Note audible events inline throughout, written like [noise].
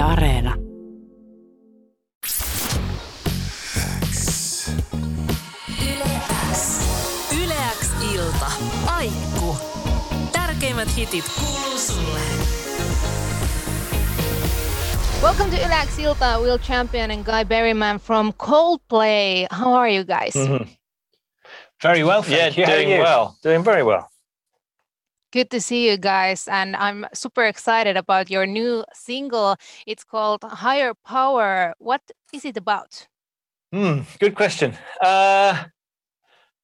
Yle Areena. YleX ilta. Aikku. Tärkeimmät hitit kuuluu sulle. Welcome to YleX Ilta, Will Champion and Guy Berryman from Coldplay. How are you guys? Mm-hmm. Very well, thank Yeah, you. How are doing well. Doing very well. Good to see you guys. And I'm super excited about your new single. It's called Higher Power. What is it about? Hmm, good question. Uh,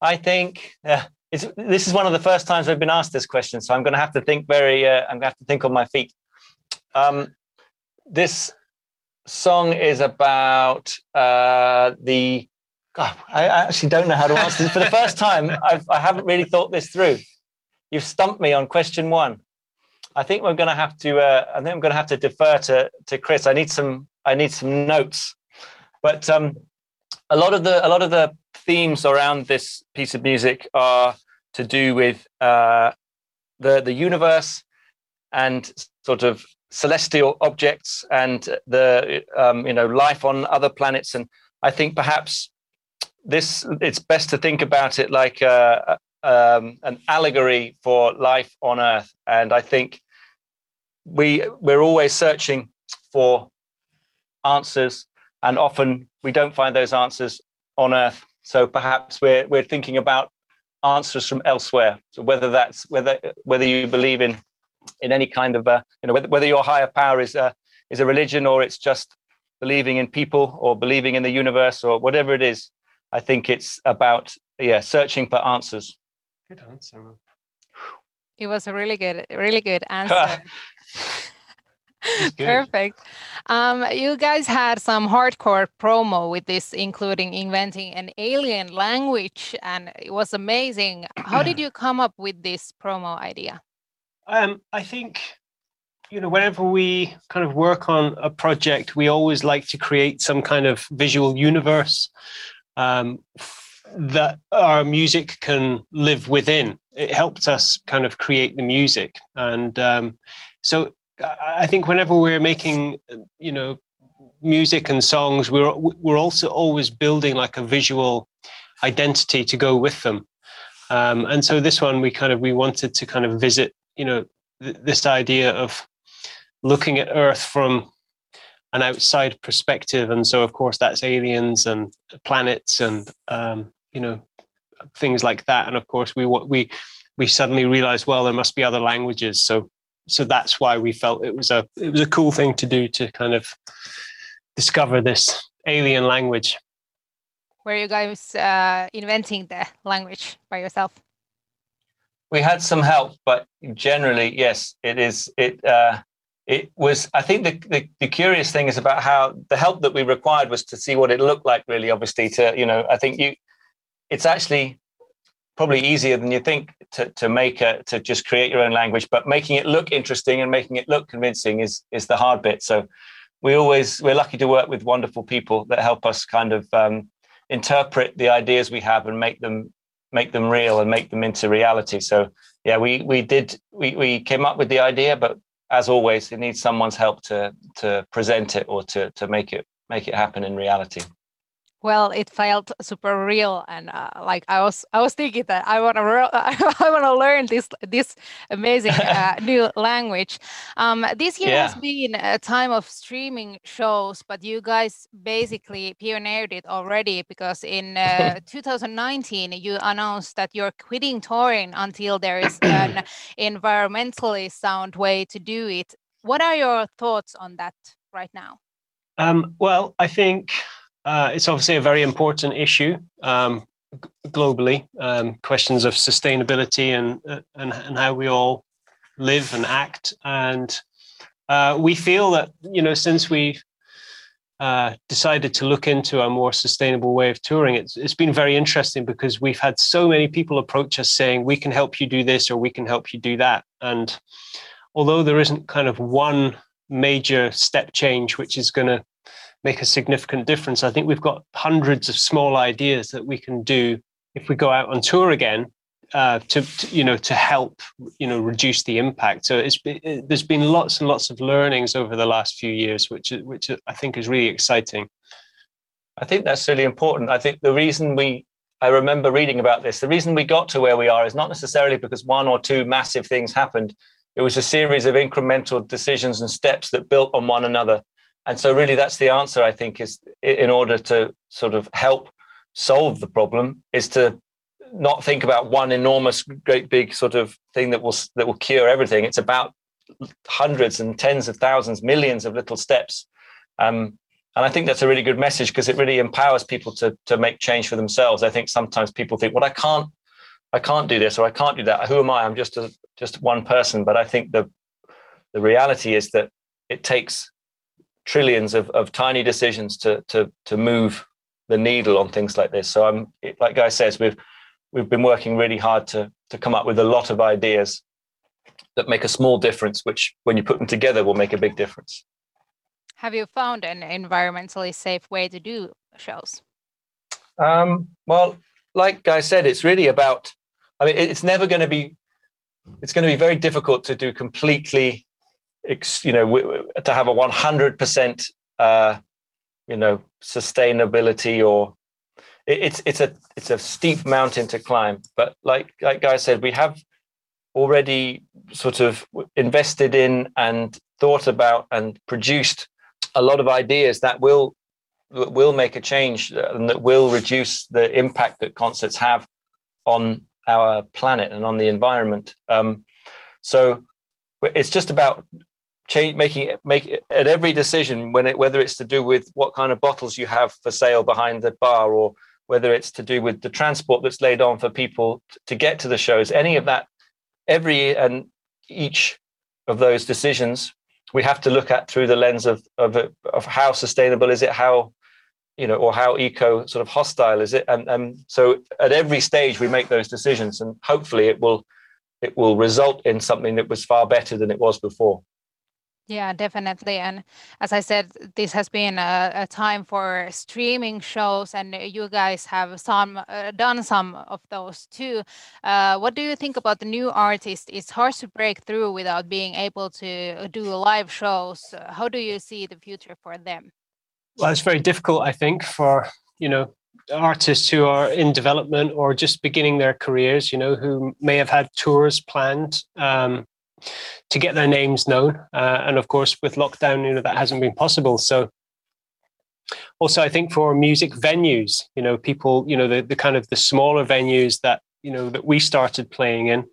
I think uh, this is one of the first times I've been asked this question, so I'm going to have to think very. Uh, I'm going to have to think on my feet. Um, this song is about uh, the. God, I I actually don't know how to answer this. For the first time, I've, I haven't really thought this through. You've stumped me on question one. I think we're going to have to. Uh, I think I'm going to have to defer to to Chris. I need some. I need some notes. But um, a lot of the a lot of the themes around this piece of music are to do with uh, the the universe and sort of celestial objects and the um, you know life on other planets and I think perhaps this it's best to think about it like a, um, an allegory for life on Earth. And I think we we're always searching for answers. And often we don't find those answers on earth. So perhaps we're we're thinking about answers from elsewhere. So whether that's whether whether you believe in in any kind of you know whether, whether your higher power is a is a religion or it's just believing in people or believing in the universe or whatever it is i think it's about yeah searching for answers Good answer. It was a really good, really good [laughs] answer. Perfect. Um, you guys had some hardcore promo with this, including inventing an alien language, and it was amazing. How did you come up with this promo idea? Um, I think you know whenever we kind of work on a project, we always like to create some kind of visual universe um, that our music can live within. It helped us kind of create the music, and um, so I think whenever we're making, you know, music and songs, we're we're also always building like a visual identity to go with them. Um, and so this one, we kind of we wanted to kind of visit, you know, th- this idea of looking at Earth from an outside perspective, and so of course that's aliens and planets and um, you know things like that. And of course we wa- we we suddenly realized, well, there must be other languages. So so that's why we felt it was a it was a cool thing to do to kind of discover this alien language. Were you guys uh, inventing the language by yourself? we had some help, but generally, yes, it is. It uh, it was. I think the, the the curious thing is about how the help that we required was to see what it looked like. Really, obviously, to you know, I think you. It's actually probably easier than you think to to make a to just create your own language, but making it look interesting and making it look convincing is is the hard bit. So we always we're lucky to work with wonderful people that help us kind of um, interpret the ideas we have and make them make them real and make them into reality. So yeah, we we did we we came up with the idea, but as always, it needs someone's help to to present it or to to make it make it happen in reality. Well, it felt super real, and uh, like I was, I was thinking that I want to, [laughs] I want to learn this this amazing uh, [laughs] new language. Um, this year has been a time of streaming shows, but you guys basically pioneered it already because in uh, [laughs] 2019 you announced that you're quitting touring until there is an [clears throat] environmentally sound way to do it. What are your thoughts on that right now? Um, well, I think uh, it's obviously a very important issue um, globally. Um, questions of sustainability and, uh, and and how we all live and act, and uh, we feel that you know since we uh, decided to look into a more sustainable way of touring, it's it's been very interesting because we've had so many people approach us saying we can help you do this or we can help you do that, and although there isn't kind of one major step change which is going to make a significant difference. I think we've got hundreds of small ideas that we can do if we go out on tour again uh, to, to, you know to help you know reduce the impact. So it's it, there's been lots and lots of learnings over the last few years, which which I think is really exciting. I think that's really important. I think the reason we I remember reading about this. The reason we got to where we are is not necessarily because one or two massive things happened. It was a series of incremental decisions and steps that built on one another. And so, really, that's the answer. I think is in order to sort of help solve the problem is to not think about one enormous, great big sort of thing that will that will cure everything. It's about hundreds and tens of thousands, millions of little steps. Um, and I think that's a really good message because it really empowers people to to make change for themselves. I think sometimes people think, well, I can't, I can't do this or I can't do that. Who am I? I'm just a just one person. But I think the the reality is that it takes trillions of, of tiny decisions to to to move the needle on things like this. So I'm like Guy says, we've we've been working really hard to to come up with a lot of ideas that make a small difference, which when you put them together will make a big difference. Have you found an environmentally safe way to do shows? Um, well, like Guy said, it's really about. I mean, it's never going to be. It's going to be very difficult to do completely, you know, to have a one hundred percent, uh, you know, sustainability or it's it's a it's a steep mountain to climb. But like like Guy said, we have already sort of invested in and thought about and produced a lot of ideas that will will make a change and that will reduce the impact that concerts have on our planet and on the environment. Um, so it's just about change, making make at every decision when it whether it's to do with what kind of bottles you have for sale behind the bar or whether it's to do with the transport that's laid on for people to get to the shows, any of that, every and each of those decisions we have to look at through the lens of of, of how sustainable is it, how you know, or how eco sort of hostile is it, and and so at every stage we make those decisions, and hopefully it will it will result in something that was far better than it was before. Yeah, definitely. And as I said, this has been a, a time for streaming shows, and you guys have some uh, done some of those too. Uh, what do you think about the new artists? It's hard to break through without being able to do live shows. How do you see the future for them? Well, it's very difficult, I think, for you know artists who are in development or just beginning their careers. You know, who may have had tours planned. Um, to get their names known. Uh, and of course, with lockdown, you know, that hasn't been possible. So also, I think for music venues, you know, people, you know, the, the kind of the smaller venues that, you know, that we started playing in,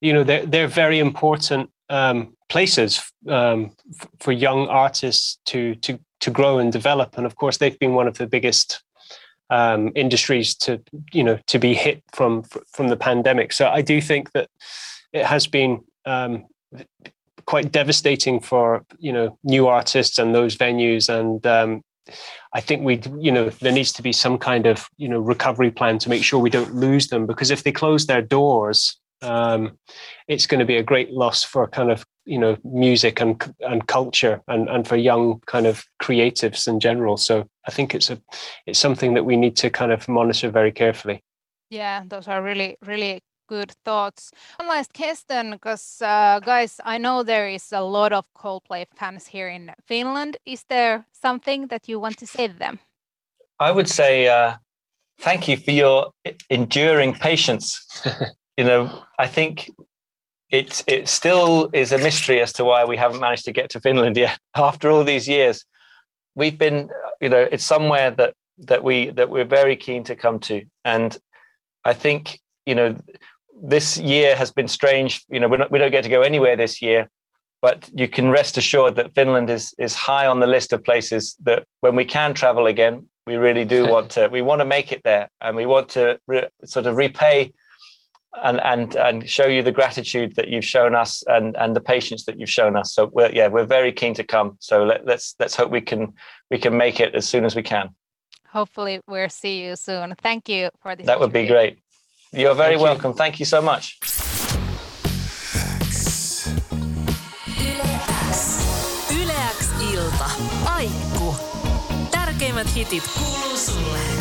you know, they're, they're very important um, places um, f- for young artists to, to, to grow and develop. And of course, they've been one of the biggest um, industries to, you know, to be hit from, from the pandemic. So I do think that it has been um, quite devastating for you know new artists and those venues and um, I think we, you know, there needs to be some kind of, you know, recovery plan to make sure we don't lose them. Because if they close their doors, um, it's going to be a great loss for kind of, you know, music and and culture and and for young kind of creatives in general. So I think it's a, it's something that we need to kind of monitor very carefully. Yeah, those are really really good thoughts. One last question, because uh, guys, I know there is a lot of Coldplay fans here in Finland. Is there something that you want to say to them? I would say uh, thank you for your enduring patience. [laughs] you know, I think it it still is a mystery as to why we haven't managed to get to Finland yet [laughs] after all these years. We've been, you know, it's somewhere that that we that we're very keen to come to, and I think you know this year has been strange. You know, not, we don't get to go anywhere this year, but you can rest assured that Finland is is high on the list of places that when we can travel again, we really do [laughs] want to. We want to make it there, and we want to re, sort of repay and and and show you the gratitude that you've shown us and and the patience that you've shown us. So we're yeah, we're very keen to come. So let, let's let's hope we can we can make it as soon as we can. Hopefully, we'll see you soon. Thank you for this. That would be great. You're very Thank welcome. You. Thank you so much. Yle X ilta. Aikku. Tärkeimmät hitit kuuluu sulle.